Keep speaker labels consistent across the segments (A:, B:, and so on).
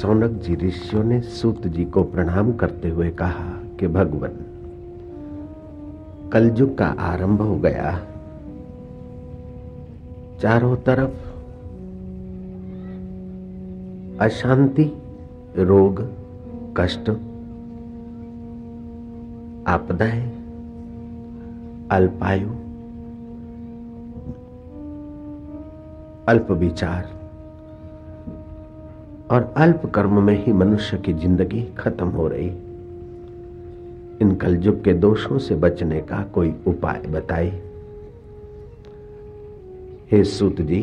A: सौनक जी ऋषियों ने सूत जी को प्रणाम करते हुए कहा कि भगवान, कलयुग का आरंभ हो गया। चारों तरफ़ अशांति, रोग, कष्ट, आपदाएँ, अल्पायु, अल्प विचार और अल्प कर्म में ही मनुष्य की ज़िंदगी खत्म हो रही। इन कलजुग के दोषों से बचने का कोई उपाय बताए हे सूत जी,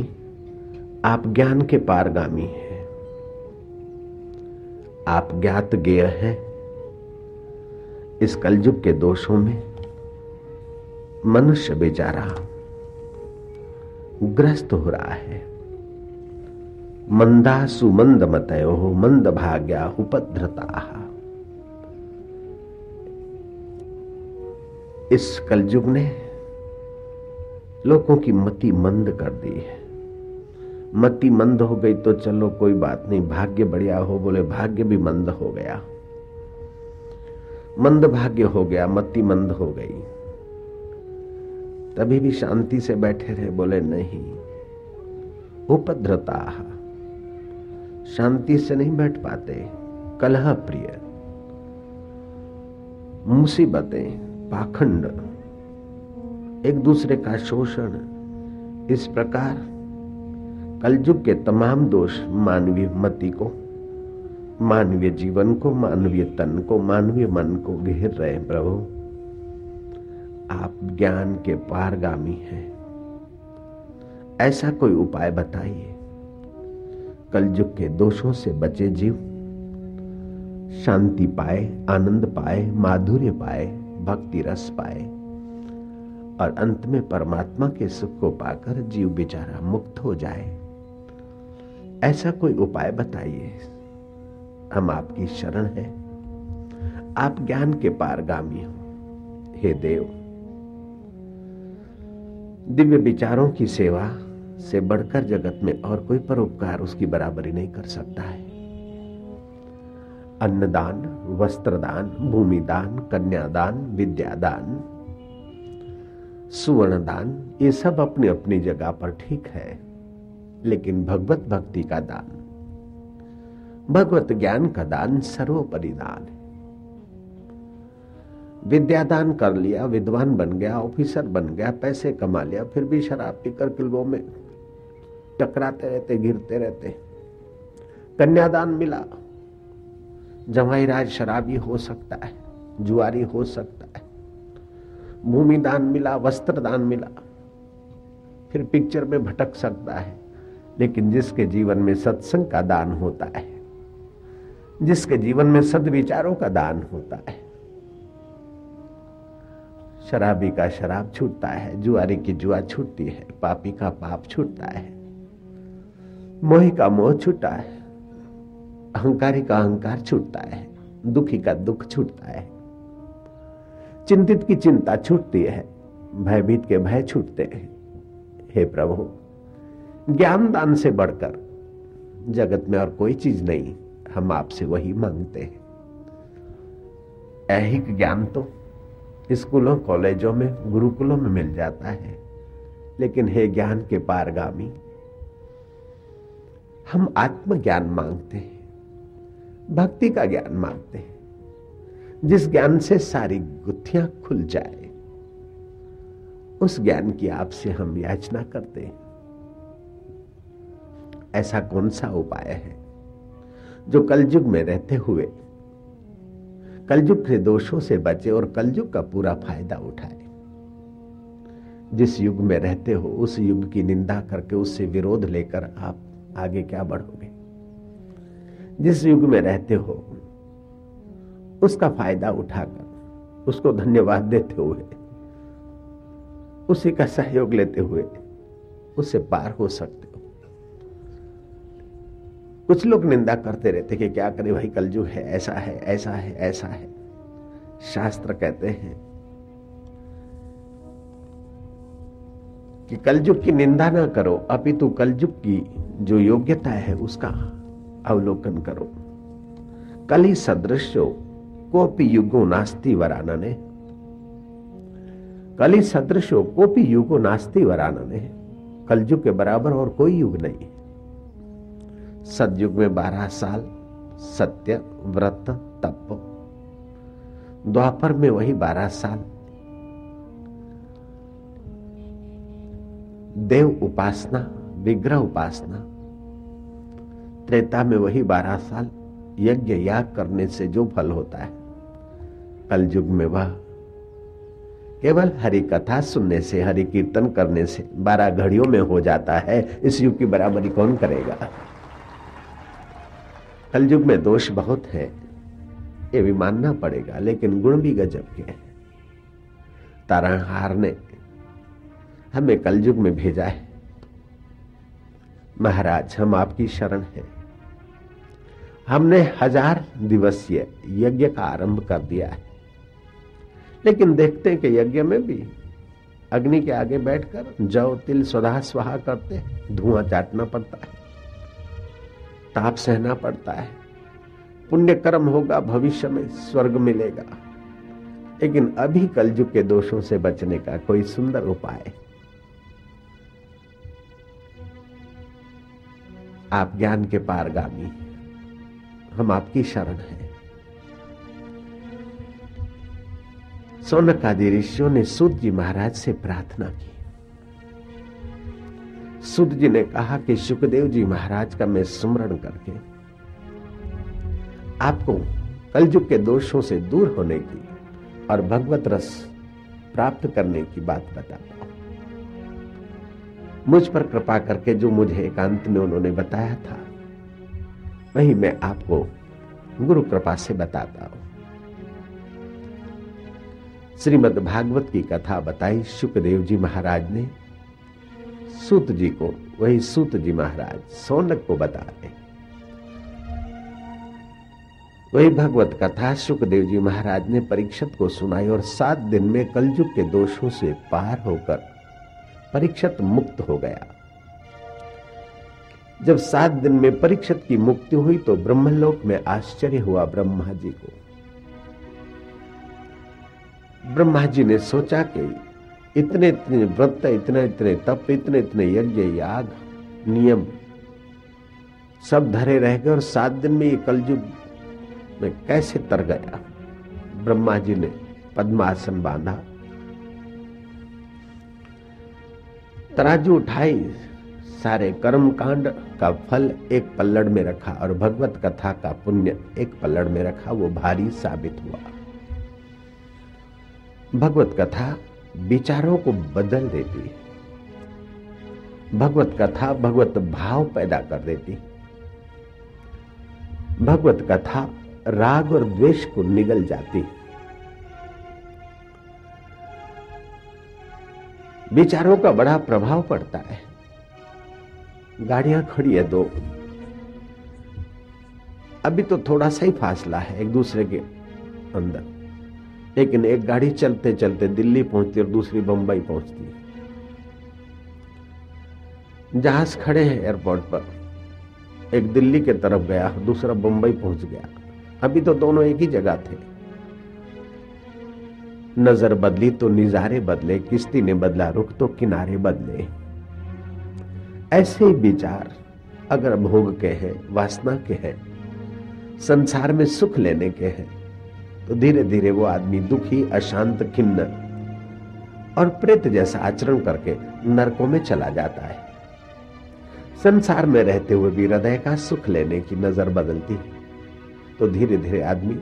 A: आप ज्ञान के पारगामी हैं। आप ज्ञात गेय हैं। इस कलयुग के दोषों में मनुष्य बेचारा ग्रस्त हो रहा है। मंदा सुमंद मतयो मंद भाग्या उपद्रता इस कलयुग ने लोगों की मति मंद कर दी है। मति मंद हो गई तो चलो कोई बात नहीं, भाग्य बढ़िया हो बोले भाग्य भी मंद हो गया। मंद भाग्य हो गया, मति मंद हो गई। तभी भी शांति से बैठे रहे बोले नहीं, उपद्रता। शांति से नहीं बैठ पाते। कलह प्रिय। मुसीबतें, पाखंड। एक दूसरे का शोषण। इस प्रकार कलयुग के तमाम दोष मानवीय मति को, मानवीय जीवन को, मानवीय तन को, मानवीय मन को घेर रहे प्रभु। आप ज्ञान के पारगामी हैं। ऐसा कोई उपाय बताइए। कलयुग के दोषों से बचे जीव। शांति पाए, आनंद पाए, माधुर्य पाए, भक्ति रस पाए। और अंत में परमात्मा के सुख को पाकर जीव बेचारा मुक्त हो जाए। ऐसा कोई उपाय बताइए। हम आपकी शरण है। आप ज्ञान के पारगामी हो। हे देव, दिव्य विचारों की सेवा से बढ़कर जगत में और कोई परोपकार उसकी बराबरी नहीं कर सकता है। अन्नदान, वस्त्रदान, भूमिदान, कन्यादान, विद्यादान, सुवर्णदान, ये सब अपनी अपनी जगह पर ठीक है, लेकिन भगवत भक्ति का दान, भगवत ज्ञान का दान सर्वोपरि दान विद्यादान कर लिया, विद्वान बन गया, ऑफिसर बन गया, पैसे कमा लिया, फिर भी शराब पीकर किल्बों में टकराते रहते गिरते रहते। कन्यादान मिला। जवाई राज शराबी हो सकता है, जुआरी हो सकता है। भूमि दान मिला वस्त्र दान मिला। फिर पिक्चर में भटक सकता है, लेकिन जिसके जीवन में सत्संग का दान होता है, जिसके जीवन में सदविचारों का दान होता है, शराबी का शराब छूटता है, जुआरी की जुआ छूटती है, पापी का पाप छूटता है। मोही का मोह छूटा है, अहंकारी का अहंकार छूटता है, दुखी का दुख छूटता है। चिंतित की चिंता छूटती है, भयभीत के भय छूटते हैं। हे प्रभु ज्ञान दान से बढ़कर जगत में और कोई चीज़ नहीं, हम आपसे वही मांगते हैं। ऐहिक ज्ञान तो स्कूलों, कॉलेजों में, गुरुकुलों में मिल जाता है, लेकिन हे ज्ञान के पारगामी हम आत्मज्ञान मांगते हैं, भक्ति का ज्ञान मांगते हैं। जिस ज्ञान से सारी गुत्थियाँ खुल जाए, उस ज्ञान की आपसे हम याचना करते हैं। ऐसा कौन सा उपाय है जो कलयुग में रहते हुए, कलयुग के दोषों से बचे और कलयुग का पूरा फ़ायदा उठाए? जिस युग में रहते हो, उस युग की निंदा करके उससे विरोध लेकर आप आगे क्या बढ़ोगे? जिस युग में रहते हो, उसका फ़ायदा उठाकर, उसको धन्यवाद देते हुए, उसी का सहयोग लेते हुए, उससे पार हो सकते हो। कुछ लोग निंदा करते रहते कि क्या करे भाई, कलयुग है, ऐसा है ऐसा है ऐसा है। शास्त्र कहते हैं कि कलयुग की निंदा ना करो, अपितु कलयुग की जो योग्यता है उसका अवलोकन करो। कली सदृशो कोपी युगो नास्ती वरानने। कली सदृशो कोपी युगो नास्ती वरानने। कलयुग के बराबर और कोई युग नहीं। सदयुग में बारह साल, सत्य, व्रत, तप। द्वापर में वही बारह साल। देव उपासना, विग्रह उपासना। त्रेता में वही बारह साल यज्ञ याग करने से जो फल होता है। कल युग में वह केवल हरि कथा सुनने से, हरि कीर्तन करने से बारह घड़ियों में हो जाता है। इस युग की बराबरी कौन करेगा? कल युग में दोष बहुत है, ये भी मानना पड़ेगा, लेकिन गुण भी गजब के हैं। तारणहार ने हमें कलयुग में भेजा है। महाराज, हम आपकी शरण है। हमने हज़ार दिवसीय यज्ञ का आरंभ कर दिया है। लेकिन देखते हैं कि यज्ञ में भी अग्नि के आगे बैठकर जव तिल स्वधा स्वाहा करते धुआँ चाटना पड़ता है। ताप सहना पड़ता है। पुण्य कर्म होगा, भविष्य में स्वर्ग मिलेगा। लेकिन अभी कलयुग के दोषों से बचने का कोई सुंदर उपाय आप ज्ञान के पारगामी हम आपकी शरण है। सोनक ऋषियों ने सुद जी महाराज से प्रार्थना की। सुद जी ने कहा कि सुखदेव जी महाराज का मैं स्मरण करके आपको कलयुग के दोषों से दूर होने की और भगवत रस प्राप्त करने की बात बताता मुझ पर कृपा करके जो मुझे एकांत में उन्होंने बताया था, वही मैं आपको गुरु कृपा से बताता हूँ। श्रीमद भागवत की कथा बताई सुखदेव जी महाराज ने। सूत जी को, वही सूत जी महाराज, सोनक को बता रहे वही भगवत कथा सुखदेव जी महाराज ने परीक्षित को सुनाई और सात दिन में कलयुग के दोषों से पार होकर परीक्षित मुक्त हो गया। जब सात दिन में परीक्षित की मुक्ति हुई तो ब्रह्मलोक में आश्चर्य हुआ ब्रह्मा जी को। ब्रह्मा जी ने सोचा कि इतने इतने व्रत, इतने इतने तप, इतने इतने यज्ञ, याग, नियम सब धरे रह गए और सात दिन में ये कलयुग में कैसे तर गया? ब्रह्मा जी ने पद्मासन बांधा। तराजू उठाई, सारे कर्म कांड का फल एक पल्लड़ में रखा और भगवत कथा का पुण्य एक पल्लड़ में रखा, वो भारी साबित हुआ। भगवत कथा विचारों को बदल देती। भगवत कथा भगवत भाव पैदा कर देती। भगवत कथा राग और द्वेष को निगल जाती। विचारों का बड़ा प्रभाव पड़ता है। गाड़ियाँ खड़ी है दो। अभी तो थोड़ा सा ही फासला है एक दूसरे के अंदर। लेकिन एक गाड़ी चलते चलते दिल्ली पहुँचती और दूसरी बंबई पहुँचती जहाज़ खड़े हैं एयरपोर्ट पर। एक दिल्ली के तरफ़ गया, दूसरा बंबई पहुँच गया। अभी तो दोनों एक ही जगह थे। नज़र बदली तो निजारे बदले, किश्ती ने बदला रुख तो किनारे बदले। ऐसे ही विचार अगर भोग के हैं वासना के हैं संसार में सुख लेने के हैं तो धीरे धीरे वो आदमी दुखी, अशांत, खिन्न और प्रेत जैसा आचरण करके नरकों में चला जाता है। संसार में रहते हुए भी हृदय का सुख लेने की नज़र बदलती है। तो धीरे धीरे आदमी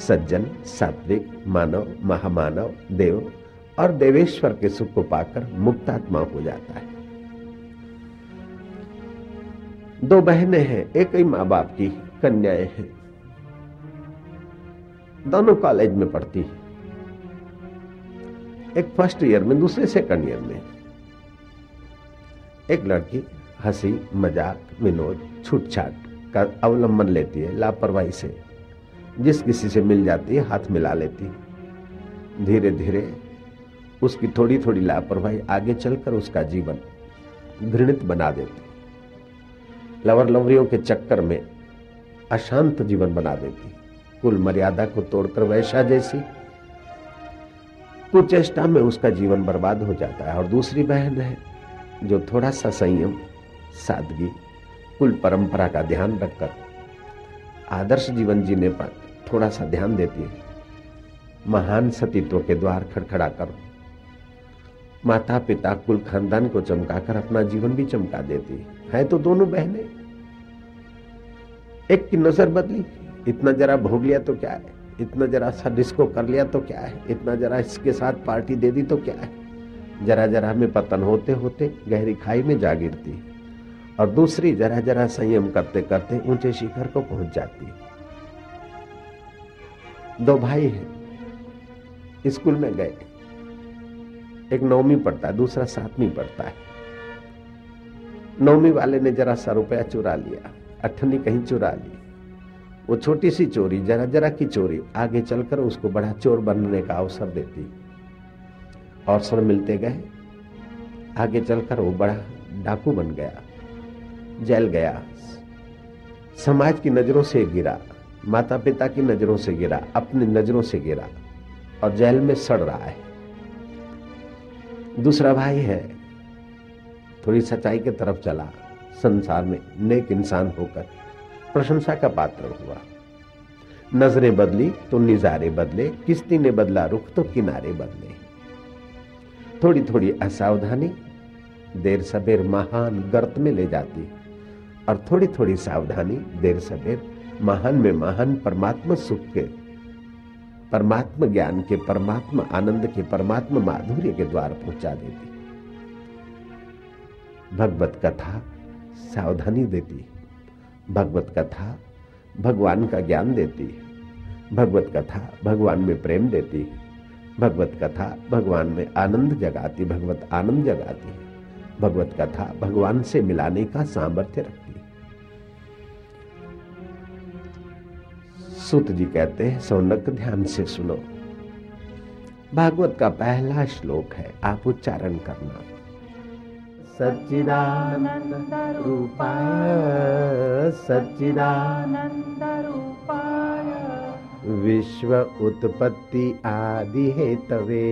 A: सज्जन, सात्विक, मानव, महामानव, देव और देवेश्वर के सुख को पाकर मुक्तात्मा हो जाता है। दो बहनें हैं, एक ही माँ बाप की कन्याएँ हैं। दोनों कॉलेज में पढ़ती है। एक फ़र्स्ट ईयर में, दूसरे सेकंड ईयर में। एक लड़की हँसी, मज़ाक, विनोद छूट छाट का अवलंबन लेती है, लापरवाही से। जिस किसी से मिल जाती है, हाथ मिला लेती धीरे धीरे उसकी थोड़ी थोड़ी लापरवाही आगे चलकर उसका जीवन घृणित बना देती लवर लवरियों के चक्कर में अशांत जीवन बना देती कुल मर्यादा को तोड़कर वैशा जैसी कुचेष्टा में उसका जीवन बर्बाद हो जाता है। और दूसरी बहन है, जो थोड़ा सा संयम, सादगी, कुल परंपरा का ध्यान रखकर आदर्श जीवन जीने पर थोड़ा सा ध्यान देती है। महान सतीत्व के द्वार खड़खड़ा कर। माता पिता कुल खानदान को चमकाकर अपना जीवन भी चमका देती है। तो दोनों बहनें। एक की नज़र बदली, इतना जरा भोग लिया तो क्या है? इतना जरा सा डिस्को कर लिया तो क्या है? इतना जरा इसके साथ पार्टी दे दी तो क्या है? जरा जरा में पतन होते होते गहरी खाई में जा गिरती और दूसरी जरा जरा संयम करते करते ऊँचे शिखर को पहुँच जाती है। दो भाई हैं। स्कूल में गए। एक नौवीं पढ़ता है, दूसरा सातवीं पढ़ता है। नौवीं वाले ने जरा सा रुपया चुरा लिया, अठनी कहीं चुरा ली। वो छोटी सी चोरी जरा जरा की चोरी, आगे चलकर उसको बड़ा चोर बनने का अवसर देती। अवसर मिलते गए। आगे चलकर वो बड़ा डाकू बन गया। जेल गया। समाज की नज़रों से गिरा माता पिता की नज़रों से गिरा, अपनी नज़रों से गिरा और जेल में सड़ रहा है। दूसरा भाई है, थोड़ी सच्चाई की तरफ़ चला, संसार में नेक इंसान होकर प्रशंसा का पात्र हुआ। नज़रें बदली तो निजारे बदले, किस्ती ने बदला रुख तो किनारे बदले। थोड़ी थोड़ी असावधानी, देर सबेर महान गर्त में ले जाती। और थोड़ी थोड़ी सावधानी, देर सबेर महान में महान परमात्मा सुख के, परमात्मा ज्ञान के, परमात्मा आनंद के, परमात्मा माधुर्य के द्वार पहुँचा देती। भगवत कथा सावधानी देती। भगवत कथा भगवान का ज्ञान देती। भगवत कथा भगवान में प्रेम देती। भगवत कथा भगवान में आनंद जगाती। भगवत आनंद जगाती। भगवत कथा भगवान से मिलाने का सामर्थ्य रखती। सुत जी कहते हैं, सौनक, ध्यान से सुनो। भागवत का पहला श्लोक है, आप उच्चारण करना। सच्चिदानंद रूपाय सच्चिदानंद रूपाय, विश्व उत्पत्ति आदि है तवे,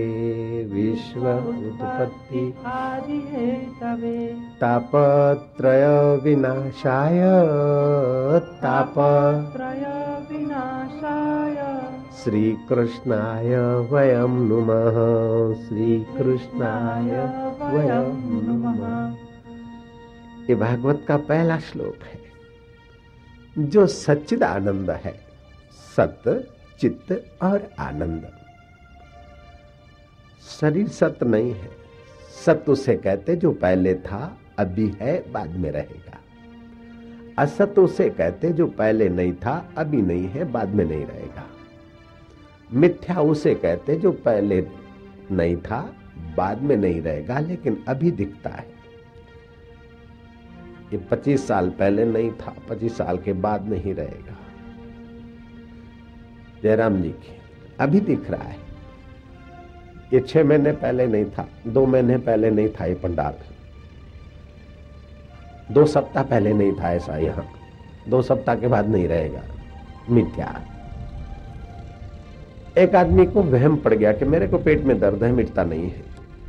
A: विश्व उत्पत्ति
B: आदि है तवे।
A: तापत्रय विनाशाय ताप
B: त्रय विनाशाय
A: श्रीकृष्णाय वयं नुमः। श्रीकृष्णाय वयं नुमः। ये भागवत का पहला श्लोक है, जो सच्चिद आनंद है सत्य चित्त और आनंद। शरीर सत्य नहीं है सत्य उसे कहते जो पहले था, अभी है, बाद में रहेगा। असत उसे कहते जो पहले नहीं था, अभी नहीं है, बाद में नहीं रहेगा। मिथ्या उसे कहते जो पहले नहीं था, बाद में नहीं रहेगा, लेकिन अभी दिखता है। ये पच्चीस साल पहले नहीं था, पच्चीस साल के बाद नहीं रहेगा। जयराम जी की, अभी दिख रहा है। ये छह महीने पहले नहीं था, दो महीने पहले नहीं था ये पंडाल। दो सप्ताह पहले नहीं था ऐसा यहाँ। दो सप्ताह के बाद नहीं रहेगा। मिथ्या। एक आदमी को वहम पड़ गया कि मेरे को पेट में दर्द है, मिटता नहीं है।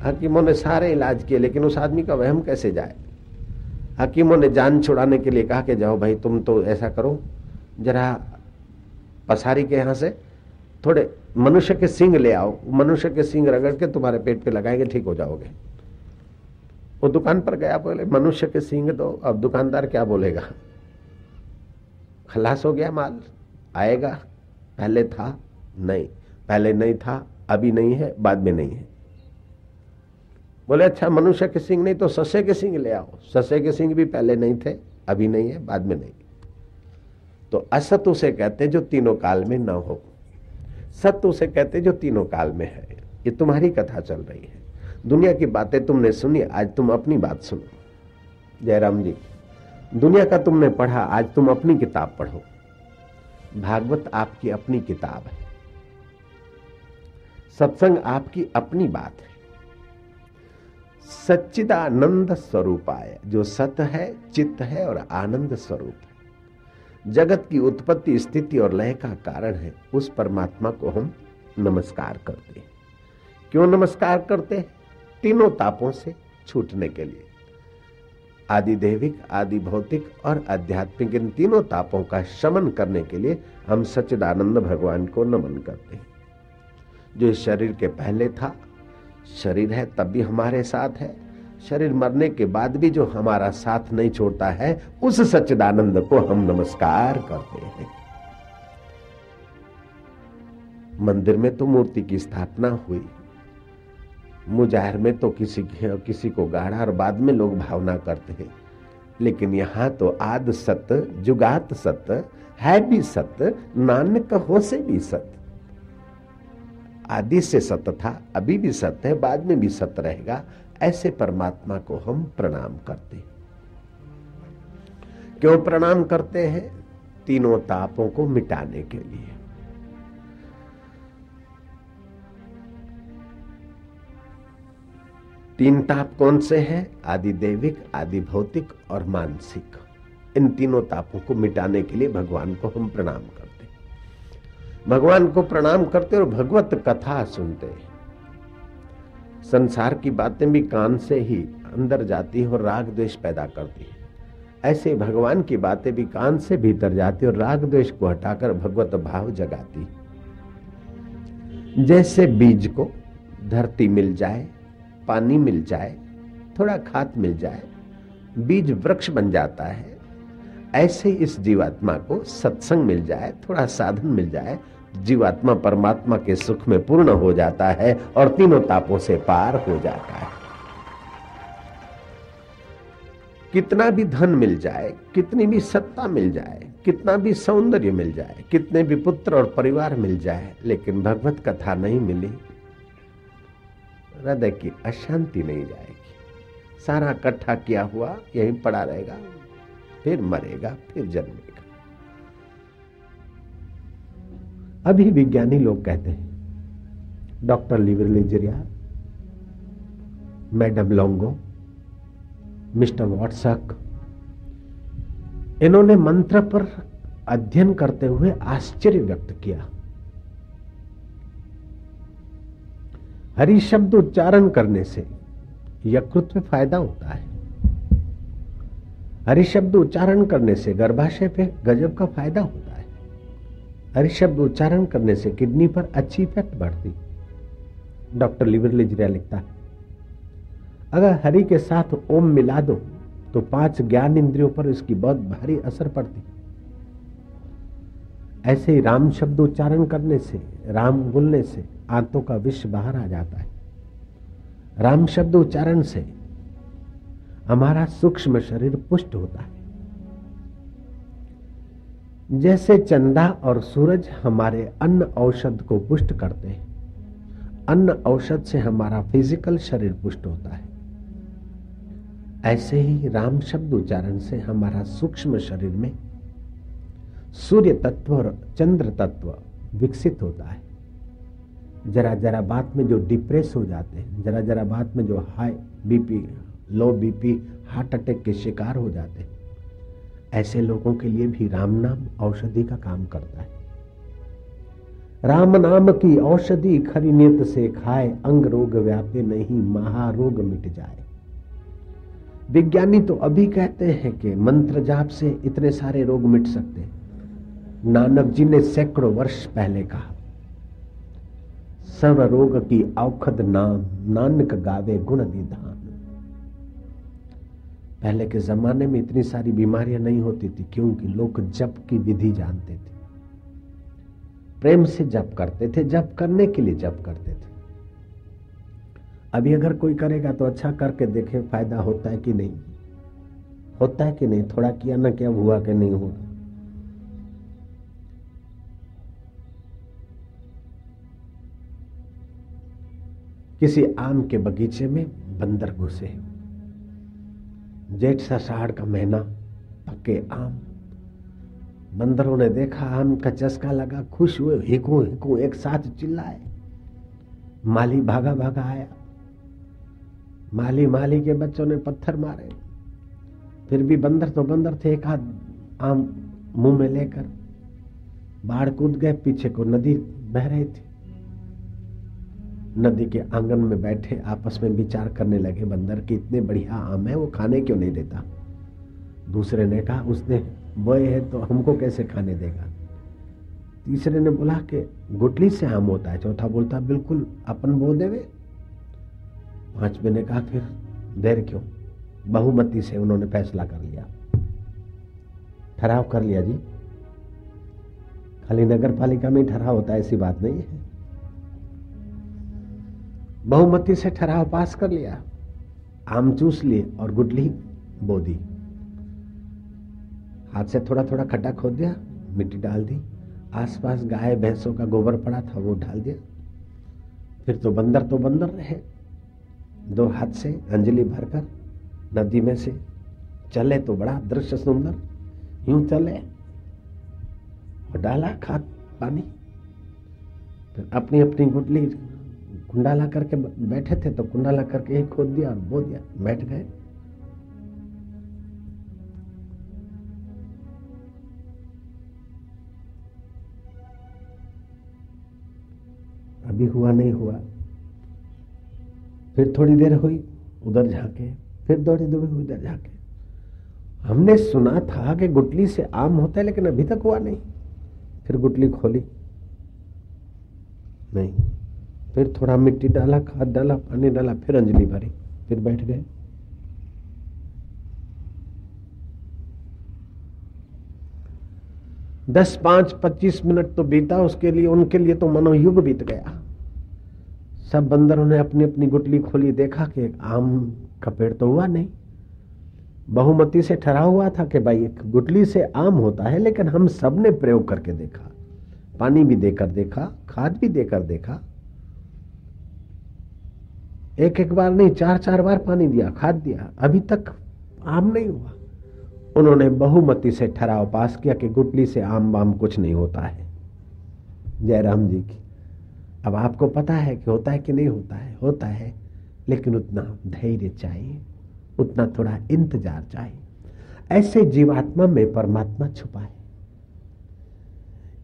A: हकीमों ने सारे इलाज किए, लेकिन उस आदमी का वहम कैसे जाए? हकीमों ने जान छुड़ाने के लिए कहा कि जाओ भाई, तुम तो ऐसा करो, जरा पसारी के यहाँ से थोड़े मनुष्य के सिंग ले आओ। मनुष्य के सिंग रगड़ के तुम्हारे पेट पे लगाएँगे, ठीक हो जाओगे। वो दुकान पर गया, बोले, मनुष्य के सिंग दो, अब दुकानदार क्या बोलेगा? खलास हो गया माल, आएगा, पहले था, नहीं। पहले नहीं था, अभी नहीं है, बाद में नहीं है। बोले अच्छा मनुष्य के सिंह नहीं तो ससे के सिंह ले आओ। ससे के सिंह भी पहले नहीं थे, अभी नहीं है, बाद में नहीं। तो असत उसे कहते जो तीनों काल में न हो। सत्य उसे कहते जो तीनों काल में है। ये तुम्हारी कथा चल रही है। दुनिया की बातें तुमने सुनी, आज तुम अपनी बात सुनो। जयराम जी, दुनिया का तुमने पढ़ा, आज तुम अपनी किताब पढ़ो। भागवत आपकी अपनी किताब है। सत्संग आपकी अपनी बात है। सच्चिदानंद स्वरूप आय जो सत है, चित्त है और आनंद स्वरूप है। जगत की उत्पत्ति, स्थिति और लय का कारण है, उस परमात्मा को हम नमस्कार करते हैं। क्यों नमस्कार करते हैं? तीनों तापों से छूटने के लिए। आदि देविक आदि भौतिक और आध्यात्मिक, इन तीनों तापों का शमन करने के लिए हम सच्चिदानंद भगवान को नमन करते हैं। जो इस शरीर के पहले था। शरीर है, तब भी हमारे साथ है। शरीर मरने के बाद भी जो हमारा साथ नहीं छोड़ता है, उस सच्चिदानंद को हम नमस्कार करते हैं। मंदिर में तो मूर्ति की स्थापना हुई। मुजाहिर में तो किसी किसी को गाढ़ा और बाद में लोग भावना करते हैं। लेकिन यहाँ तो आद सत्य, जुगात सत्य, है भी सत्य, नानक हो से भी सत्य। आदि से सत्य था, अभी भी सत्य है, बाद में भी सत्य रहेगा, ऐसे परमात्मा को हम प्रणाम करते क्यों प्रणाम करते हैं? तीनों तापों को मिटाने के लिए। तीन ताप कौन से हैं? आदि देविक, आदि भौतिक और मानसिक। इन तीनों तापों को मिटाने के लिए भगवान को हम प्रणाम करते भगवान को प्रणाम करते और भगवत कथा सुनते। संसार की बातें भी कान से ही अंदर जाती है और राग द्वेष पैदा करती है। ऐसे भगवान की बातें भी कान से भीतर जाती और राग द्वेष को हटाकर भगवत भाव जगाती जैसे बीज को धरती मिल जाए, पानी मिल जाए, थोड़ा खाद मिल जाए, बीज वृक्ष बन जाता है ऐसे इस जीवात्मा को सत्संग मिल जाए, थोड़ा साधन मिल जाए, जीवात्मा परमात्मा के सुख में पूर्ण हो जाता है और तीनों तापों से पार हो जाता है। कितना भी धन मिल जाए, कितनी भी सत्ता मिल जाए, कितना भी सौंदर्य मिल जाए, कितने भी पुत्र और परिवार मिल जाए, लेकिन भगवत कथा नहीं मिली, हृदय की अशांति नहीं जाएगी। सारा इकट्ठा किया हुआ यहीं पड़ा रहेगा। फिर मरेगा, फिर जन्मेगा। अभी विज्ञानी लोग कहते हैं, डॉक्टर लिवरलिजरिया मैडम लोंगो, मिस्टर वॉटसक, इन्होंने मंत्र पर अध्ययन करते हुए आश्चर्य व्यक्त किया। हरि शब्द उच्चारण करने से यकृत में फ़ायदा होता है। हरि शब्द उच्चारण करने से गर्भाशय पे गजब का फ़ायदा होता है। हरि शब्द उच्चारण करने से किडनी पर अच्छी इफ़ेक्ट बढ़ती। डॉक्टर लिवर लिजरिया लिखता है, अगर हरि के साथ ओम मिला दो तो पाँच ज्ञान इंद्रियों पर इसकी बहुत भारी असर पड़ती। ऐसे ही राम शब्द उच्चारण करने से, राम बोलने से आंतों का विष बाहर आ जाता है। राम शब्द उच्चारण से हमारा सूक्ष्म शरीर पुष्ट होता है। जैसे चंदा और सूरज हमारे अन्न औषध को पुष्ट करते हैं, अन्न औषध से हमारा फ़िज़िकल शरीर पुष्ट होता है। ऐसे ही राम शब्द उच्चारण से हमारा सूक्ष्म शरीर में सूर्य तत्व और चंद्र तत्व विकसित होता है। जरा जरा बात में जो डिप्रेस हो जाते हैं, जरा जरा बात में जो high BP low BP, heart attack के शिकार हो जाते हैं। ऐसे लोगों के लिए भी राम नाम औषधि का काम करता है। राम नाम की औषधि खरी नियत से खाए, अंग रोग व्यापे नहीं, महारोग मिट जाए। विज्ञानी तो अभी कहते हैं कि मंत्र जाप से इतने सारे रोग मिट सकते नानक जी ने सैकड़ों वर्ष पहले कहा सर्व रोग की औखद नाम, नानक गावे गुण निधान। पहले के जमाने में इतनी सारी बीमारियाँ नहीं होती थी, क्योंकि लोग जप की विधि जानते थे। प्रेम से जप करते थे, जप करने के लिए जप करते थे। अभी अगर कोई करेगा तो अच्छा करके देखे, फ़ायदा होता है कि नहीं? होता है कि नहीं? थोड़ा किया ना क्या, हुआ कि नहीं हुआ? किसी आम के बगीचे में बंदर घुसे जेठ साढ़ का महीना पक्के आम। बंदरों ने देखा, आम का चस्का लगा, खुश हुए, हिकू हिकू, एक साथ चिल्लाए। माली भागा भागा आया। माली माली के बच्चों ने पत्थर मारे। फिर भी बंदर तो बंदर थे, एक आध आम मुँह में लेकर। बाढ़ कूद गए, पीछे को नदी बह रही थी। नदी के आँगन में बैठे आपस में विचार करने लगे, बंदर कि इतने बढ़िया आम है, वो खाने क्यों नहीं देता? दूसरे ने कहा, उसने बोए है तो हमको कैसे खाने देगा? तीसरे ने बोला कि गुटली से आम होता है। चौथा बोलता, बिल्कुल, अपन बो देवे। पांचवे ने कहा, फिर देर क्यों? बहुमती से उन्होंने फैसला कर लिया। ठहराव कर लिया जी। खाली नगर पालिका में ठहराव होता है, ऐसी बात नहीं है। बहुमती से ठहराव पास कर लिया। आम चूस लिए और गुटली बो दी। हाथ से थोड़ा थोड़ा खड्डा खोद दिया, मिट्टी डाल दी। आसपास गाय, भैंसों का गोबर पड़ा था, वो डाल दिया। फिर तो बंदर तो बंदर रहे। दो हाथ से अंजलि भरकर नदी में से, चले तो बड़ा दृश्य सुंदर, यूँ चले। और डाला खाद, पानी। फिर अपनी अपनी गुटली कुंडाला करके बैठे थे तो कुंडाला करके ही खोद दिया और बो दिया, बैठ गए। अभी हुआ नहीं हुआ। फिर थोड़ी देर हुई, उधर झाके, फिर दौड़ी दौड़ी हुई, उधर झाके। हमने सुना था कि गुटली से आम होता है, लेकिन अभी तक हुआ नहीं। फिर गुटली खोली। नहीं। फिर थोड़ा मिट्टी डाला, खाद डाला, पानी डाला, फिर अंजलि भरी फिर बैठ गए। दस पाँच पच्चीस मिनट तो बीता, उसके लिए, उनके लिए तो मनोयुग बीत गया। सब बंदरों ने अपनी अपनी गुटली खोली, देखा कि आम का पेड़ तो हुआ नहीं। बहुमती से ठहरा हुआ था कि भाई, एक गुटली से आम होता है, लेकिन हम सबने प्रयोग करके देखा। पानी भी देकर देखा, खाद भी देकर देखा एक एक बार नहीं चार चार बार पानी दिया, खाद दिया। अभी तक आम नहीं हुआ। उन्होंने बहुमती से ठहराव पास किया कि गुटली से आम बाम कुछ नहीं होता है। जयराम जी की। अब आपको पता है कि होता है कि नहीं होता है? होता है, लेकिन उतना धैर्य चाहिए, उतना थोड़ा इंतज़ार चाहिए। ऐसे जीवात्मा में परमात्मा छुपा है।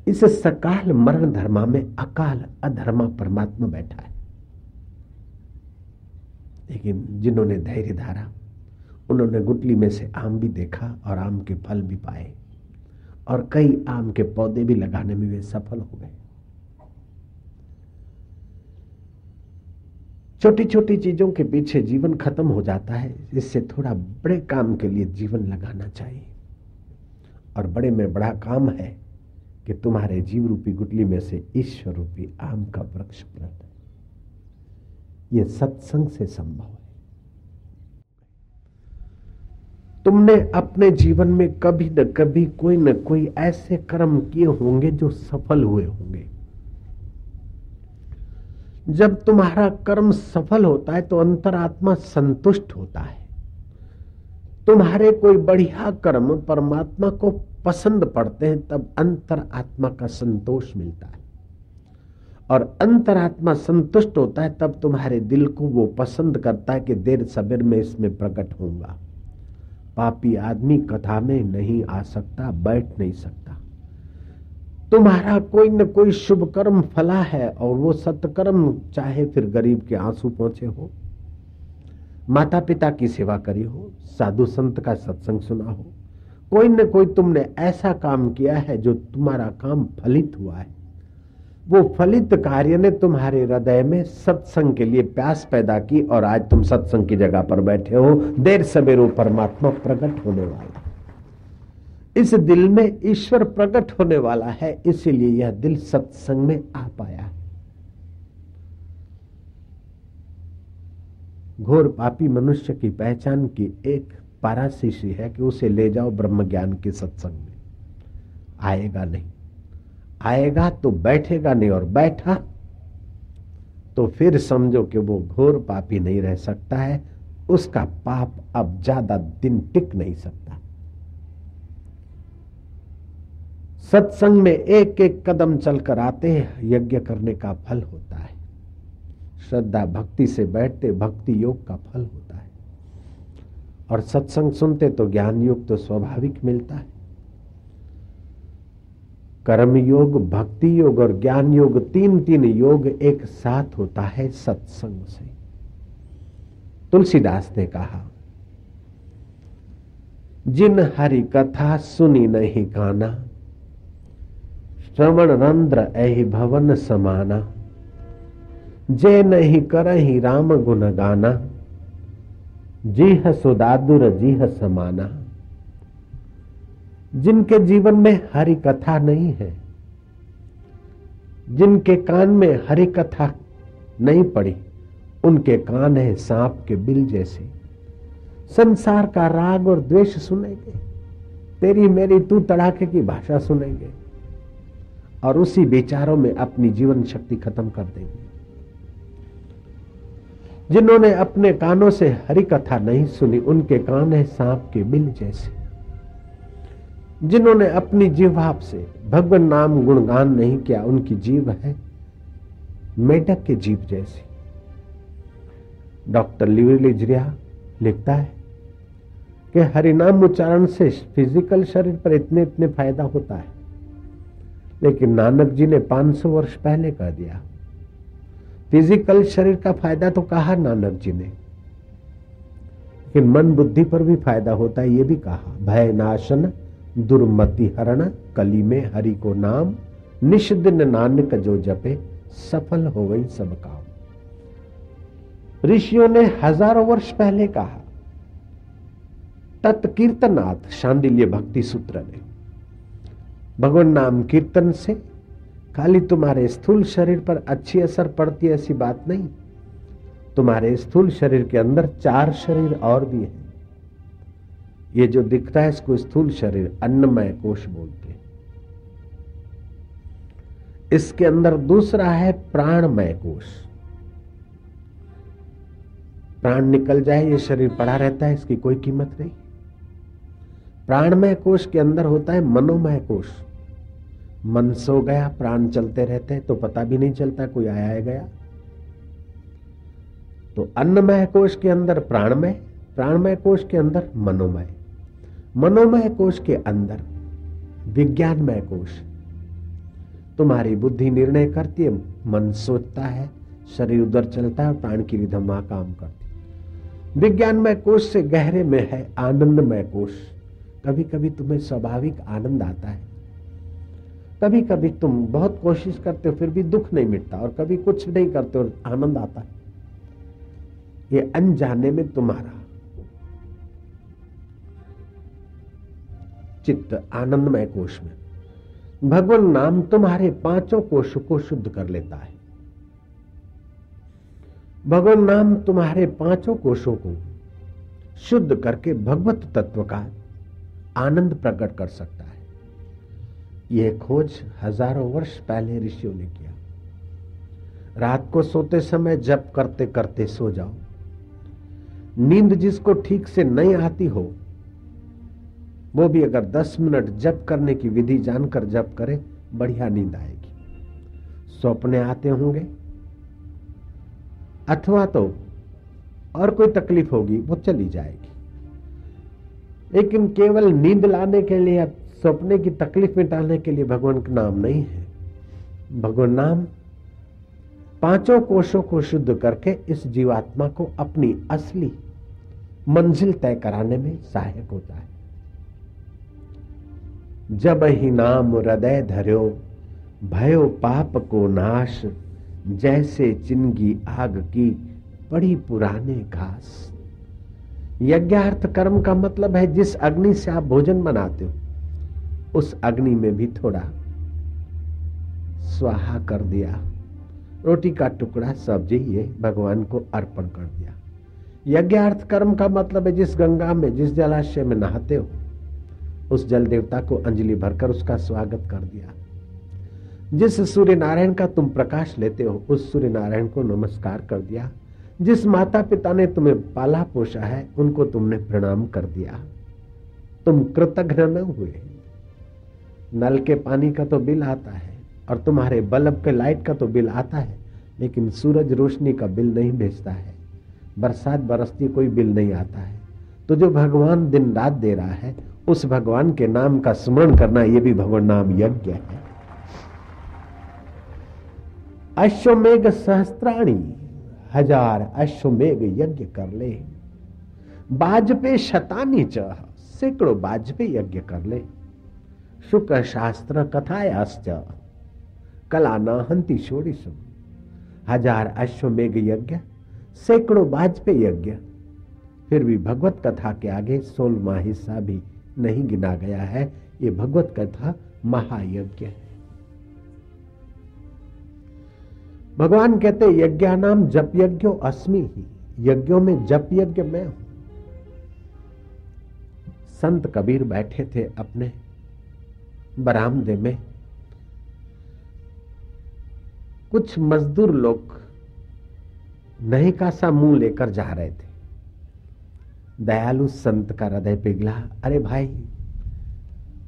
A: इस सकाल मरण धर्मा में अकाल अधर्मा परमात्मा बैठा है। लेकिन जिन्होंने धैर्य धारा, उन्होंने गुटली में से आम भी देखा और आम के फल भी पाए और कई आम के पौधे भी लगाने में वे सफल हो गए। छोटी छोटी चीज़ों के पीछे जीवन खत्म हो जाता है, इससे थोड़ा बड़े काम के लिए जीवन लगाना चाहिए। और बड़े में बड़ा काम है कि तुम्हारे जीव रूपी गुटली में से ईश्वर रूपी आम का वृक्ष प्रत यह सत्संग से संभव है। तुमने अपने जीवन में कभी न कभी कोई न कोई ऐसे कर्म किए होंगे जो सफल हुए होंगे। जब तुम्हारा कर्म सफल होता है तो अंतरात्मा संतुष्ट होता है। तुम्हारे कोई बढ़िया कर्म परमात्मा को पसंद पड़ते हैं, तब अंतर आत्मा का संतोष मिलता है। और अंतरात्मा संतुष्ट होता है, तब तुम्हारे दिल को वो पसंद करता है कि देर सबेर में इसमें प्रकट होऊँगा। पापी आदमी कथा में नहीं आ सकता, बैठ नहीं सकता। तुम्हारा कोई न कोई शुभ कर्म फला है और वो सत्कर्म, चाहे फिर गरीब के आँसू पहुँचे हो। माता पिता की सेवा करी हो, साधु संत का सत्संग सुना हो। कोई न कोई तुमने ऐसा काम किया है जो तुम्हारा काम फलित हुआ है। वो फलित कार्य ने तुम्हारे हृदय में सत्संग के लिए प्यास पैदा की और आज तुम सत्संग की जगह पर बैठे हो। देर सवेरो परमात्मा प्रकट होने वाला इस दिल में ईश्वर प्रकट होने वाला है, इसीलिए यह दिल सत्संग में आ पाया घोर पापी मनुष्य की पहचान की एक पाराशिशी है कि उसे ले जाओ ब्रह्म ज्ञान के सत्संग में। आएगा नहीं। आएगा तो बैठेगा नहीं और बैठा तो फिर समझो कि वो घोर पापी नहीं रह सकता है, उसका पाप अब ज़्यादा दिन टिक नहीं सकता। सत्संग में एक एक कदम चलकर आते हैं, यज्ञ करने का फल होता है। श्रद्धा भक्ति से बैठते भक्ति योग का फल होता है। और सत्संग सुनते तो ज्ञान योग तो स्वाभाविक मिलता है। कर्म योग भक्ति योग और ज्ञान योग तीन तीन योग एक साथ होता है सत्संग से। तुलसीदास ने कहा, जिन हरि कथा सुनी नहीं काना श्रवण रंध्र ऐ भवन समाना। जे नहीं करही राम गुण गाना, जीह सुदादुर जीह समाना। जिनके जीवन में हरि कथा नहीं है, जिनके कान में हरि कथा नहीं पड़ी, उनके कान है सांप के बिल जैसे। संसार का राग और द्वेष सुनेंगे, तेरी मेरी तू तड़ाके की भाषा सुनेंगे, और उसी विचारों में अपनी जीवन शक्ति खत्म कर देंगे। जिन्होंने अपने कानों से हरि कथा नहीं सुनी, उनके कान है सांप के बिल जैसे। जिन्होंने अपनी जीवाप से भगवान नाम गुणगान नहीं किया, उनकी जीव है मेढक के जीव जैसी। डॉक्टर लिवलिजरिया लिखता है कि हरिनाम उच्चारण से फ़िज़िकल शरीर पर इतने इतने फ़ायदा होता है। लेकिन नानक जी ने 500 वर्ष पहले कह दिया, फ़िज़िकल शरीर का फ़ायदा तो कहा नानक जी ने, लेकिन मन बुद्धि पर भी फ़ायदा होता है, ये भी कहा, भय नाशन दुर्मति हरण कली में हरि को नाम, निष्दिन नानक जो जपे, सफल हो गई सब काम। ऋषियों ने हज़ारों वर्ष पहले कहा, तत्कीर्तनाथ शांडिल्य भक्ति सूत्र ने, भगवान नाम कीर्तन से खाली तुम्हारे स्थूल शरीर पर अच्छी असर पड़ती ऐसी बात नहीं। तुम्हारे स्थूल शरीर के अंदर चार शरीर और भी है। ये जो दिखता है इसको स्थूल शरीर, अन्नमय कोश बोलते हैं। इसके अंदर दूसरा है प्राणमय कोश। प्राण निकल जाए, ये शरीर पड़ा रहता है, इसकी कोई कीमत नहीं। प्राणमय कोश के अंदर होता है मनोमय कोश। मन सो गया, प्राण चलते रहते हैं तो पता भी नहीं चलता कोई आया है गया। तो अन्नमय कोश के अंदर प्राणमय प्राणमय कोश के अंदर मनोमय। मनोमय कोश के अंदर, विज्ञानमय कोश। तुम्हारी बुद्धि निर्णय करती है, मन सोचता है, शरीर उधर चलता है प्राण की रिधम वहाँ काम करती विज्ञानमय कोश से गहरे में है, आनंदमय कोश। कभी कभी तुम्हें स्वाभाविक आनंद आता है। कभी कभी तुम बहुत कोशिश करते हो, फिर भी दुख नहीं मिटता और कभी कुछ नहीं करते और आनंद आता है। ये अनजाने में तुम्हारा चित्त आनंदमय कोश में। भगवान नाम तुम्हारे पाँचों कोश को शुद्ध कर लेता है। भगवान नाम तुम्हारे पाँचों कोशों को शुद्ध करके भगवत तत्व का आनंद प्रकट कर सकता है। यह खोज हज़ारों वर्ष पहले ऋषियों ने किया। रात को सोते समय जप करते करते सो जाओ। नींद जिसको ठीक से नहीं आती हो वो भी अगर 10 मिनट जप करने की विधि जानकर जप करे, बढ़िया नींद आएगी। सपने आते होंगे। अथवा तो और कोई तकलीफ़ होगी, वो चली जाएगी। लेकिन केवल नींद लाने के लिए या सपने की तकलीफ़ मिटाने के लिए भगवान का नाम नहीं है। भगवान नाम पाँचों कोशों को शुद्ध करके इस जीवात्मा को अपनी असली मंजिल तय कराने में सहायक होता है। जब ही नाम हृदय धर्यो, भयो पाप को नाश, जैसे चिंगी आग की बड़ी पुराने घास। यज्ञार्थ कर्म का मतलब है जिस अग्नि से आप भोजन बनाते हो, उस अग्नि में भी थोड़ा स्वाहा कर दिया। रोटी का टुकड़ा सब्ज़ी ये भगवान को अर्पण कर दिया। यज्ञार्थ कर्म का मतलब है जिस गंगा में, जिस जलाशय में नहाते हो उस जल देवता को अंजलि भरकर उसका स्वागत कर दिया। जिस सूर्य नारायण का तुम प्रकाश लेते हो, उस सूर्य नारायण को नमस्कार कर दिया। जिस माता पिता ने तुम्हें पाला पोषा है, उनको तुमने प्रणाम कर दिया। तुम कृतज्ञ न हुए। नल के पानी का तो बिल आता है और तुम्हारे बल्ब के लाइट का तो बिल आता है, लेकिन सूरज रोशनी का बिल नहीं भेजता है। बरसात बरसती कोई बिल नहीं आता है। तो जो भगवान दिन रात दे रहा है उस भगवान के नाम का स्मरण करना यह भी भगवान नाम यज्ञ है। अश्वमेघ सहस्त्राणी, हज़ार अश्वमेघ यज्ञ कर ले। बाजपे शतानी च, सैकड़ों बाजपे यज्ञ कर ले। शुक्र शास्त्र कथायाश्च, कला न हंती शोड़िसु। हज़ार अश्वमेघ यज्ञ, सैकड़ों बाजपे यज्ञ। फिर भी भगवत कथा के आगे सोलवा हिस्सा भी नहीं गिना गया है। ये भगवत कथा महायज्ञ है। भगवान कहते यज्ञ नाम जप यज्ञो अस्मि ही। यज्ञों में जप यज्ञ मैं हूँ। संत कबीर बैठे थे अपने बरामदे में। कुछ मजदूर लोग नहीं का सा मुँह लेकर जा रहे थे। दयालु संत का हृदय पिघला। अरे भाई,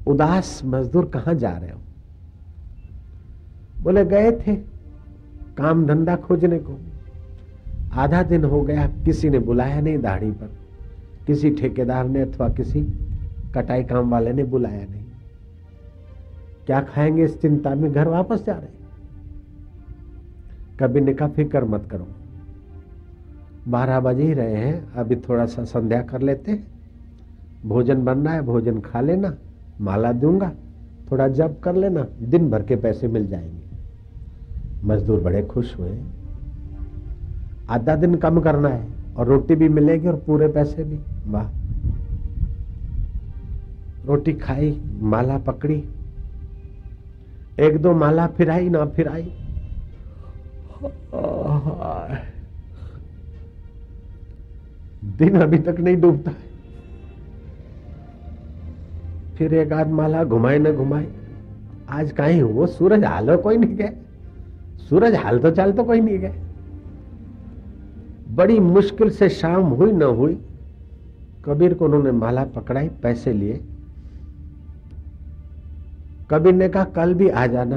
A: उदास मजदूर कहाँ जा रहे हो? बोले, गए थे काम धंधा खोजने को। आधा दिन हो गया, किसी ने बुलाया नहीं दाढ़ी पर। किसी ठेकेदार ने अथवा किसी कटाई काम वाले ने बुलाया नहीं। क्या खाएँगे इस चिंता में? घर वापस जा रहे कभी निका फ़िक्र मत करो। बारह बजे ही रहे हैं। अभी थोड़ा सा संध्या कर लेते हैं। भोजन बन रहा है, भोजन खा लेना, माला दूँगा, थोड़ा जब कर लेना, दिन भर के पैसे मिल जाएँगे। मजदूर बड़े खुश हुए। आधा दिन कम करना है और रोटी भी मिलेगी और पूरे पैसे भी। वाह। रोटी खाई, माला पकड़ी। एक दो माला फिराई, ना फिराई। दिन अभी तक नहीं डूबता है। फिर एक आध माला घुमाए न घुमाए। आज कहीं वो सूरज हालो कोई नहीं गए सूरज हाल तो चाल तो कोई नहीं गए बड़ी मुश्किल से शाम हुई न हुई, कबीर को उन्होंने माला पकड़ाई, पैसे लिए। कबीर ने कहा, कल भी आ जाना।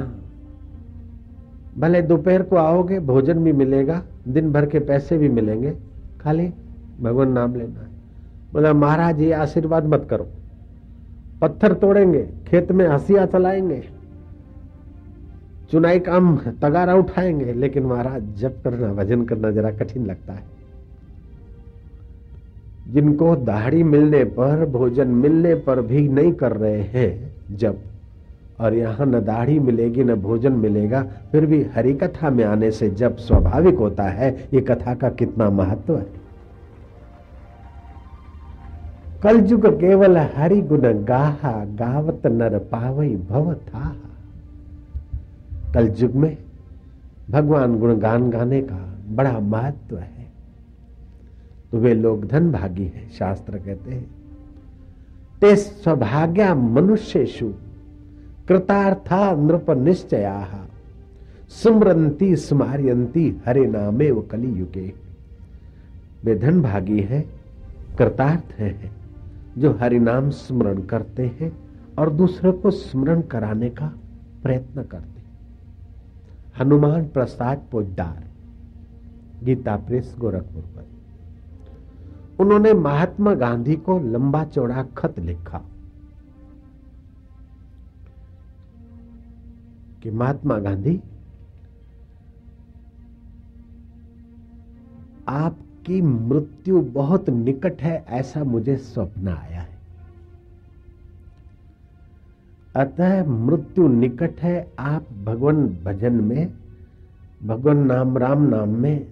A: भले दोपहर को आओगे, भोजन भी मिलेगा, दिन भर के पैसे भी मिलेंगे। खाली भगवान नाम लेना है। बोला, महाराज, ये आशीर्वाद मत करो। पत्थर तोड़ेंगे, खेत में हसिया चलाएँगे, चुनाई काम तगारा उठाएँगे, लेकिन महाराज, जब करना, भजन करना जरा कठिन लगता है। जिनको दाढ़ी मिलने पर, भोजन मिलने पर भी नहीं कर रहे हैं, जब, और यहाँ न दाढ़ी मिलेगी, न भोजन मिलेगा, फिर भी हरि कथा में आने से जब स्वाभाविक होता है, ये कथा का कितना महत्व है। कलयुग केवल हरि गुण गाहा गावत नर पावई भव था कलयुग में भगवान गुण गान गाने का बड़ा महत्व है तो वे लोग धन भागी है, शास्त्र कहते हैं। ते सौभाग्या मनुष्यु कृतार्था नृप निश्चया। सुमरंती स्मारियंती हरे नामे व कलियुगे। वे धन भागी है, कृतार्थ है। जो हरिनाम स्मरण करते हैं और दूसरों को स्मरण कराने का प्रयत्न करते हनुमान प्रसाद पोदार गीता प्रेस, गोरखपुर पर। उन्होंने महात्मा गांधी को लंबा चौड़ा खत लिखा कि महात्मा गांधी आपकी मृत्यु बहुत निकट है, ऐसा मुझे स्वप्न आया है। अतः मृत्यु निकट है, आप भगवान भजन में, भगवान नाम राम नाम में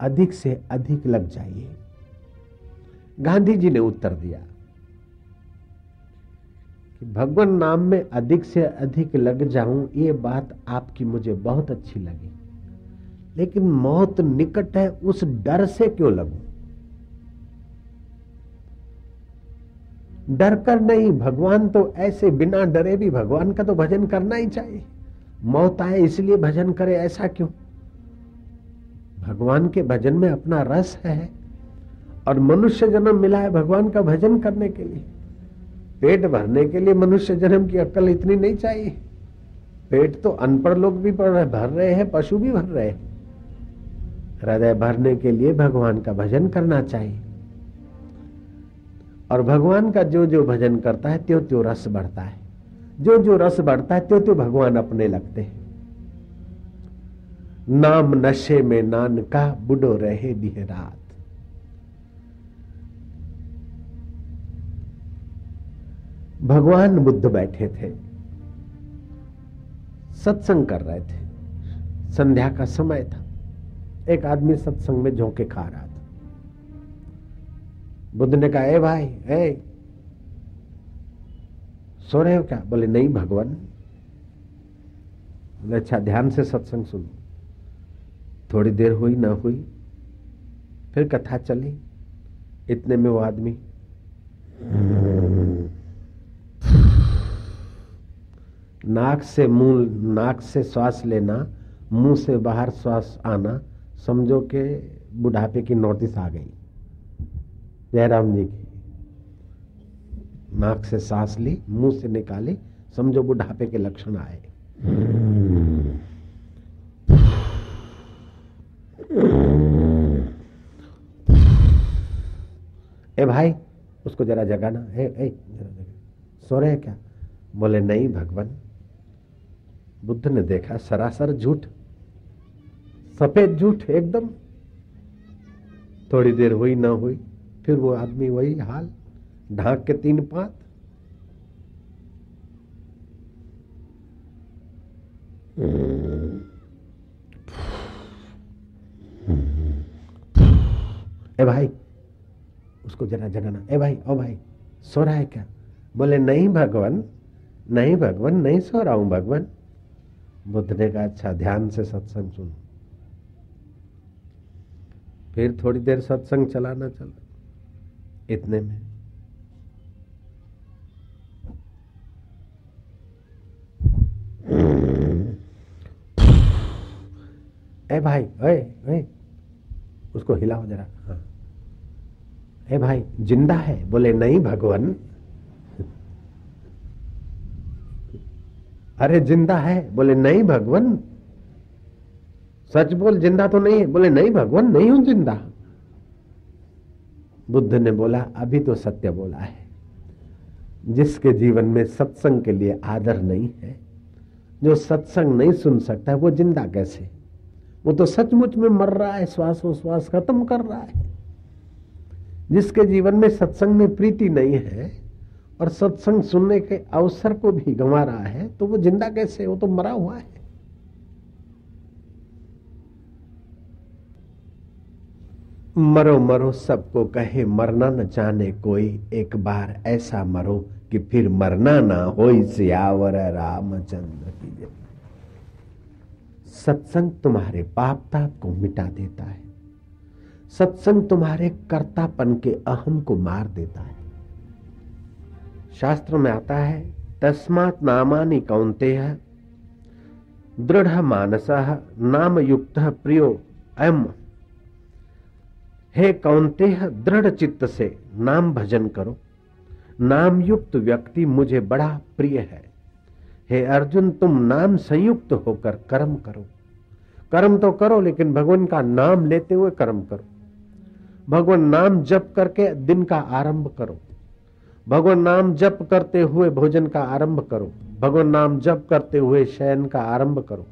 A: अधिक से अधिक लग जाइए। गांधी जी ने उत्तर दिया कि भगवान नाम में अधिक से अधिक लग जाऊँ, ये बात आपकी मुझे बहुत अच्छी लगी। लेकिन मौत निकट है, उस डर से क्यों लगू? डर कर नहीं, भगवान तो ऐसे बिना डरे भी भगवान का तो भजन करना ही चाहिए। मौत आए इसलिए भजन करे, ऐसा क्यों? भगवान के भजन में अपना रस है, और मनुष्य जन्म मिला है भगवान का भजन करने के लिए। पेट भरने के लिए मनुष्य जन्म की अक्ल इतनी नहीं चाहिए। पेट तो अनपढ़ लोग भी रहे, भर रहे हैं, पशु भी भर रहे हैं। हृदय भरने के लिए भगवान का भजन करना चाहिए। और भगवान का जो जो भजन करता है, त्यो त्यो रस बढ़ता है। जो जो रस बढ़ता है, त्यो त्यो भगवान अपने लगते हैं। नाम नशे में नान का बुडो रहे दिन रात। भगवान बुद्ध बैठे थे। सत्संग कर रहे थे। संध्या का समय था। एक आदमी सत्संग में झोंके खा रहा था। बुद्ध ने कहा, ए भाई, ए, सो रहे हो क्या? बोले, नहीं भगवान। बोले अच्छा ध्यान से सत्संग सुनो। थोड़ी देर हुई, ना हुई, फिर कथा चली। इतने में वो आदमी नाक से मुँह, नाक से श्वास लेना, मुँह से बाहर श्वास आना समझो के बुढ़ापे की नोटिस आ गई। जयराम जी की नाक से सांस ली, मुँह से निकाली, समझो बुढ़ापे के लक्षण आए। ए भाई, उसको जरा जगाना। ए ए, जरा जगा। सो रहे क्या? बोले, नहीं भगवान, बुद्ध ने देखा सरासर झूठ। सफ़ेद झूठ एकदम। थोड़ी देर हुई, ना हुई, फिर वो आदमी वही हाल, ढाक के तीन पात। ए भाई, उसको जरा जगाना। ए भाई, ओ भाई, सो रहा है क्या? बोले, नहीं भगवान नहीं भगवान, नहीं सो रहा हूँ भगवान। बुद्ध ने कहा अच्छा ध्यान से सत्संग सुनो। फिर थोड़ी देर सत्संग चलाना चला। इतने में। ए भाई ओए ओए। उसको हिलाओ जरा। हाँ। ए भाई ज़िंदा है? बोले नहीं भगवान। अरे ज़िंदा है? बोले नहीं भगवान। सच बोल ज़िंदा तो नहीं है? बोले, नहीं भगवान, नहीं हूँ ज़िंदा। बुद्ध ने बोला, अभी तो सत्य बोला है। जिसके जीवन में सत्संग के लिए आदर नहीं है, जो सत्संग नहीं सुन सकता है, वो ज़िंदा कैसे? वो तो सचमुच में मर रहा है श्वास श्वासोश्वास खत्म कर रहा है। जिसके जीवन में सत्संग में प्रीति नहीं है और सत्संग सुनने के अवसर को भी गंवा रहा है तो वो ज़िंदा कैसे? वो तो मरा हुआ है। मरो मरो सबको कहे, मरना न जाने कोई एक बार ऐसा मरो कि फिर मरना ना हो सियावर रामचंद्र की जय। सत्संग तुम्हारे पाप ताप को मिटा देता है। सत्संग तुम्हारे कर्तापन के अहम को मार देता है। शास्त्र में आता है, तस्मात नामानि कौनते दृढ़ मानस नाम युक्त प्रियो एम हे कौनते दृढ़ चित्त से नाम भजन करो। नाम युक्त व्यक्ति मुझे बड़ा प्रिय है। हे अर्जुन, तुम नाम संयुक्त होकर कर्म करो। कर्म तो करो, लेकिन भगवान का नाम लेते हुए कर्म करो। भगवान नाम जप करके दिन का आरंभ करो। भगवान नाम जप करते हुए भोजन का आरंभ करो। भगवान नाम जप करते हुए शयन का आरंभ करो।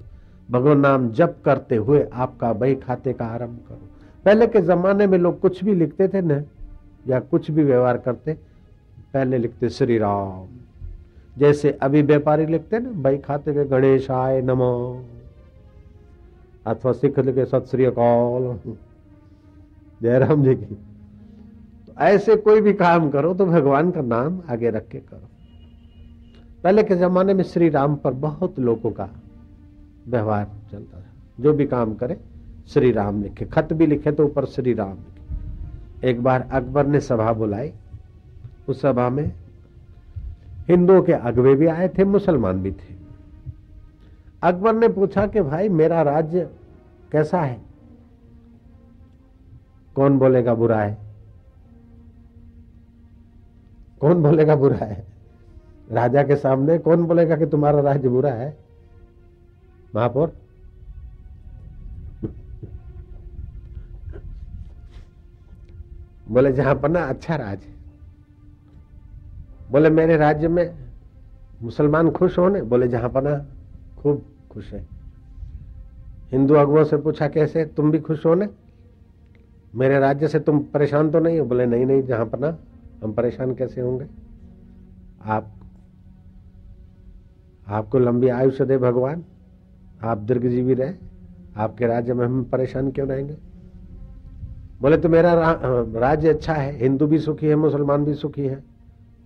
A: भगवान नाम जप करते हुए आपका बही खाते का आरंभ करो। पहले के जमाने में लोग कुछ भी लिखते थे न, या कुछ भी व्यवहार करते, पहले लिखते श्री राम। जैसे अभी व्यापारी लिखते ना, भाई खाते हुए गणेश आय नमो। अथवा सिख लिखे, सत श्री अकाल। जयराम जी की। तो ऐसे कोई भी काम करो तो भगवान का नाम आगे रख के करो। पहले के जमाने में श्री राम पर बहुत लोगों का व्यवहार चलता था। जो भी काम करे श्री राम लिखे। खत भी लिखे तो ऊपर श्री राम लिखे। एक बार अकबर ने सभा बुलाई। उस सभा में हिंदुओं के अगवे भी आए थे, मुसलमान भी थे। अकबर ने पूछा कि भाई, मेरा राज्य कैसा है? कौन बोलेगा बुरा है? कौन बोलेगा बुरा है? राजा के सामने कौन बोलेगा कि तुम्हारा राज्य बुरा है? महापौर बोले, जहाँ पना अच्छा राज है। बोले, मेरे राज्य में मुसलमान खुश होने? बोले, जहाँ पना खूब खुश है। हिंदू अगुओं से पूछा, कैसे? तुम भी खुश होने? मेरे राज्य से तुम परेशान तो नहीं हो? बोले, नहीं नहीं, जहाँ पर ना हम परेशान कैसे होंगे? आप, आपको लंबी आयुष्य दे भगवान। आप दीर्घजीवी रहे। आपके राज्य में हम परेशान क्यों रहेंगे? बोले तो मेरा रा, राज्य अच्छा है हिंदू भी सुखी है मुसलमान भी सुखी है।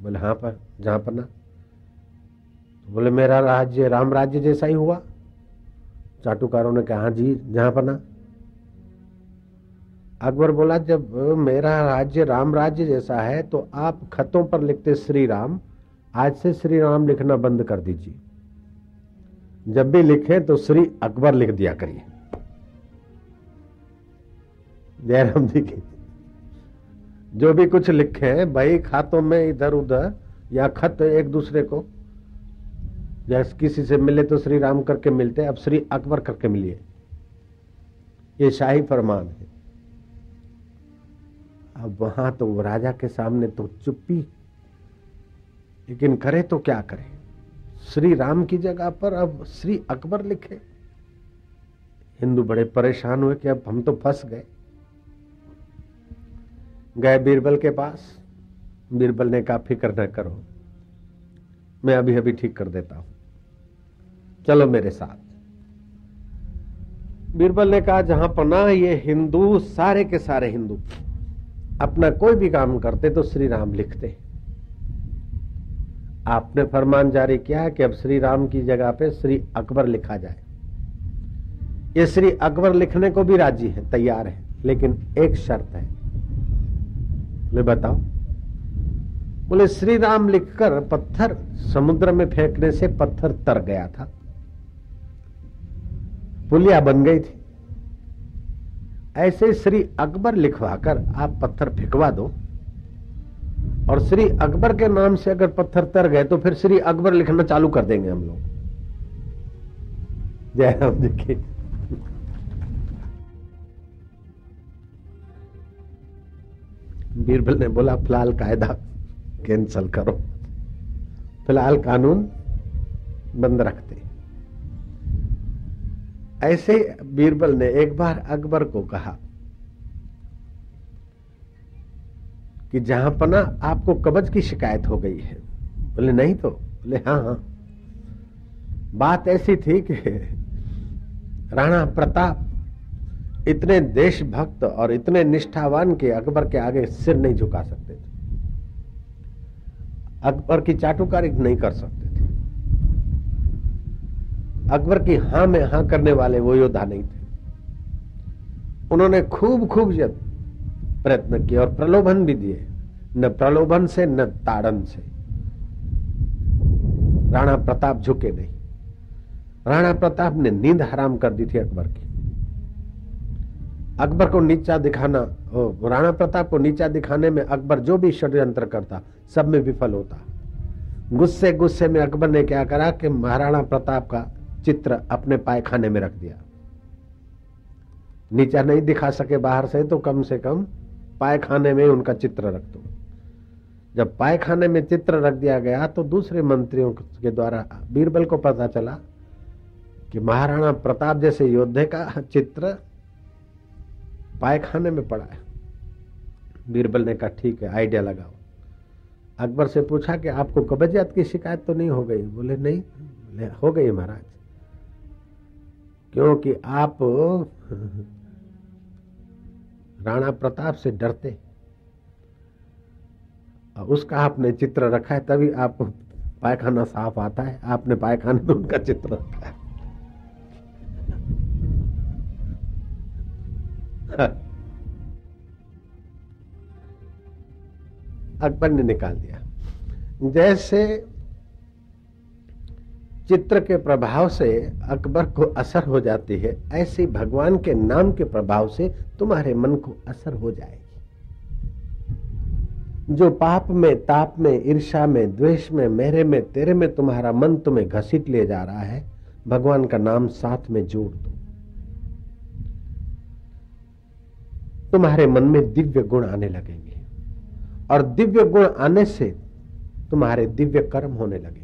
A: बोले हाँ पर जहाँ पर ना? तो बोले मेरा राज्य राम राज्य जैसा ही हुआ। चाटुकारों ने कहा हाँ जी जहाँ पर ना? अकबर बोला जब मेरा राज्य राम राज्य जैसा है तो आप खतों पर लिखते श्री राम आज से श्री राम लिखना बंद कर दीजिए। जब भी लिखे तो श्री अकबर लिख दिया करिए। जयराम जी की। जो भी कुछ लिखे हैं, भाई, खातों में इधर उधर, या खत एक दूसरे को जैसे किसी से मिले तो श्री राम करके मिलते अब श्री अकबर करके मिलिए। ये शाही फरमान है। अब वहाँ तो राजा के सामने तो चुप्पी, लेकिन करे तो क्या करे? श्री राम की जगह पर अब श्री अकबर लिखे। हिंदू बड़े परेशान हुए कि अब हम तो फंस गए। गए बीरबल के पास। बीरबल ने कहा, फ़िक्र न करो। मैं अभी अभी ठीक कर देता हूँ। चलो मेरे साथ। बीरबल ने कहा, जहाँ पना ये हिंदू, सारे के सारे हिंदू, अपना कोई भी काम करते तो श्री राम लिखते। आपने फरमान जारी किया है कि अब श्री राम की जगह पे श्री अकबर लिखा जाए। ये श्री अकबर लिखने को भी राज़ी है, तैयार है, लेकिन एक शर्त है। ले बताओ बोले श्री राम लिखकर पत्थर समुद्र में फेंकने से पत्थर तर गया था। पुलिया बन गई थी। ऐसे श्री अकबर लिखवाकर आप पत्थर फेंकवा दो। और श्री अकबर के नाम से अगर पत्थर तर गए तो फिर श्री अकबर लिखना चालू कर देंगे हम लोग। जय राम जी की। बीरबल ने बोला, फ़िलहाल कायदा कैंसल करो। फ़िलहाल कानून बंद रखते। ऐसे बीरबल ने एक बार अकबर को कहा कि जहाँ पना आपको कब्ज की शिकायत हो गई है। बोले, नहीं तो। बोले हाँ हाँ। बात ऐसी थी कि राणा प्रताप इतने देशभक्त और इतने निष्ठावान के अकबर के आगे सिर नहीं झुका सकते थे। अकबर की चाटुकारी नहीं कर सकते थे। अकबर की हाँ में हाँ करने वाले वो योद्धा नहीं थे। उन्होंने खूब खूब प्रयत्न किए और प्रलोभन भी दिए। न प्रलोभन से, न ताड़न से। राणा प्रताप झुके नहीं। राणा प्रताप ने नींद हराम कर दी थी अकबर की। अकबर को नीचा दिखाना राणा प्रताप को नीचा दिखाने में अकबर जो भी षड्यंत्र करता, सब में विफल होता। गुस्से गुस्से में अकबर ने क्या करा कि महाराणा प्रताप का चित्र अपने पायखाने में रख दिया। नीचा नहीं दिखा सके बाहर से तो कम से कम पायखाने में उनका चित्र रख दो। जब पायखाने में चित्र रख दिया गया तो दूसरे मंत्रियों के द्वारा बीरबल को पता चला कि महाराणा प्रताप जैसे योद्धे का चित्र पायखाने में पड़ा है। बीरबल ने कहा, ठीक है, आइडिया लगाओ। अकबर से पूछा कि आपको कब्जियत की शिकायत तो नहीं हो गई? बोले, नहीं। बोले, हो गई महाराज। क्योंकि आप राणा प्रताप से डरते और उसका आपने चित्र रखा है, तभी आप पायखाना साफ़ आता है। आपने पायखाने में उनका चित्र रखा है। अकबर ने निकाल दिया। जैसे चित्र के प्रभाव से अकबर को असर हो जाती है, ऐसे भगवान के नाम के प्रभाव से तुम्हारे मन को असर हो जाएगी। जो पाप में, ताप में ईर्षा में, द्वेष में, मेरे में, तेरे में तुम्हारा मन तुम्हें घसीट ले जा रहा है, भगवान का नाम साथ में जोड़ दो। तुम्हारे मन में दिव्य गुण आने लगेंगे। और दिव्य गुण आने से तुम्हारे दिव्य कर्म होने लगेंगे।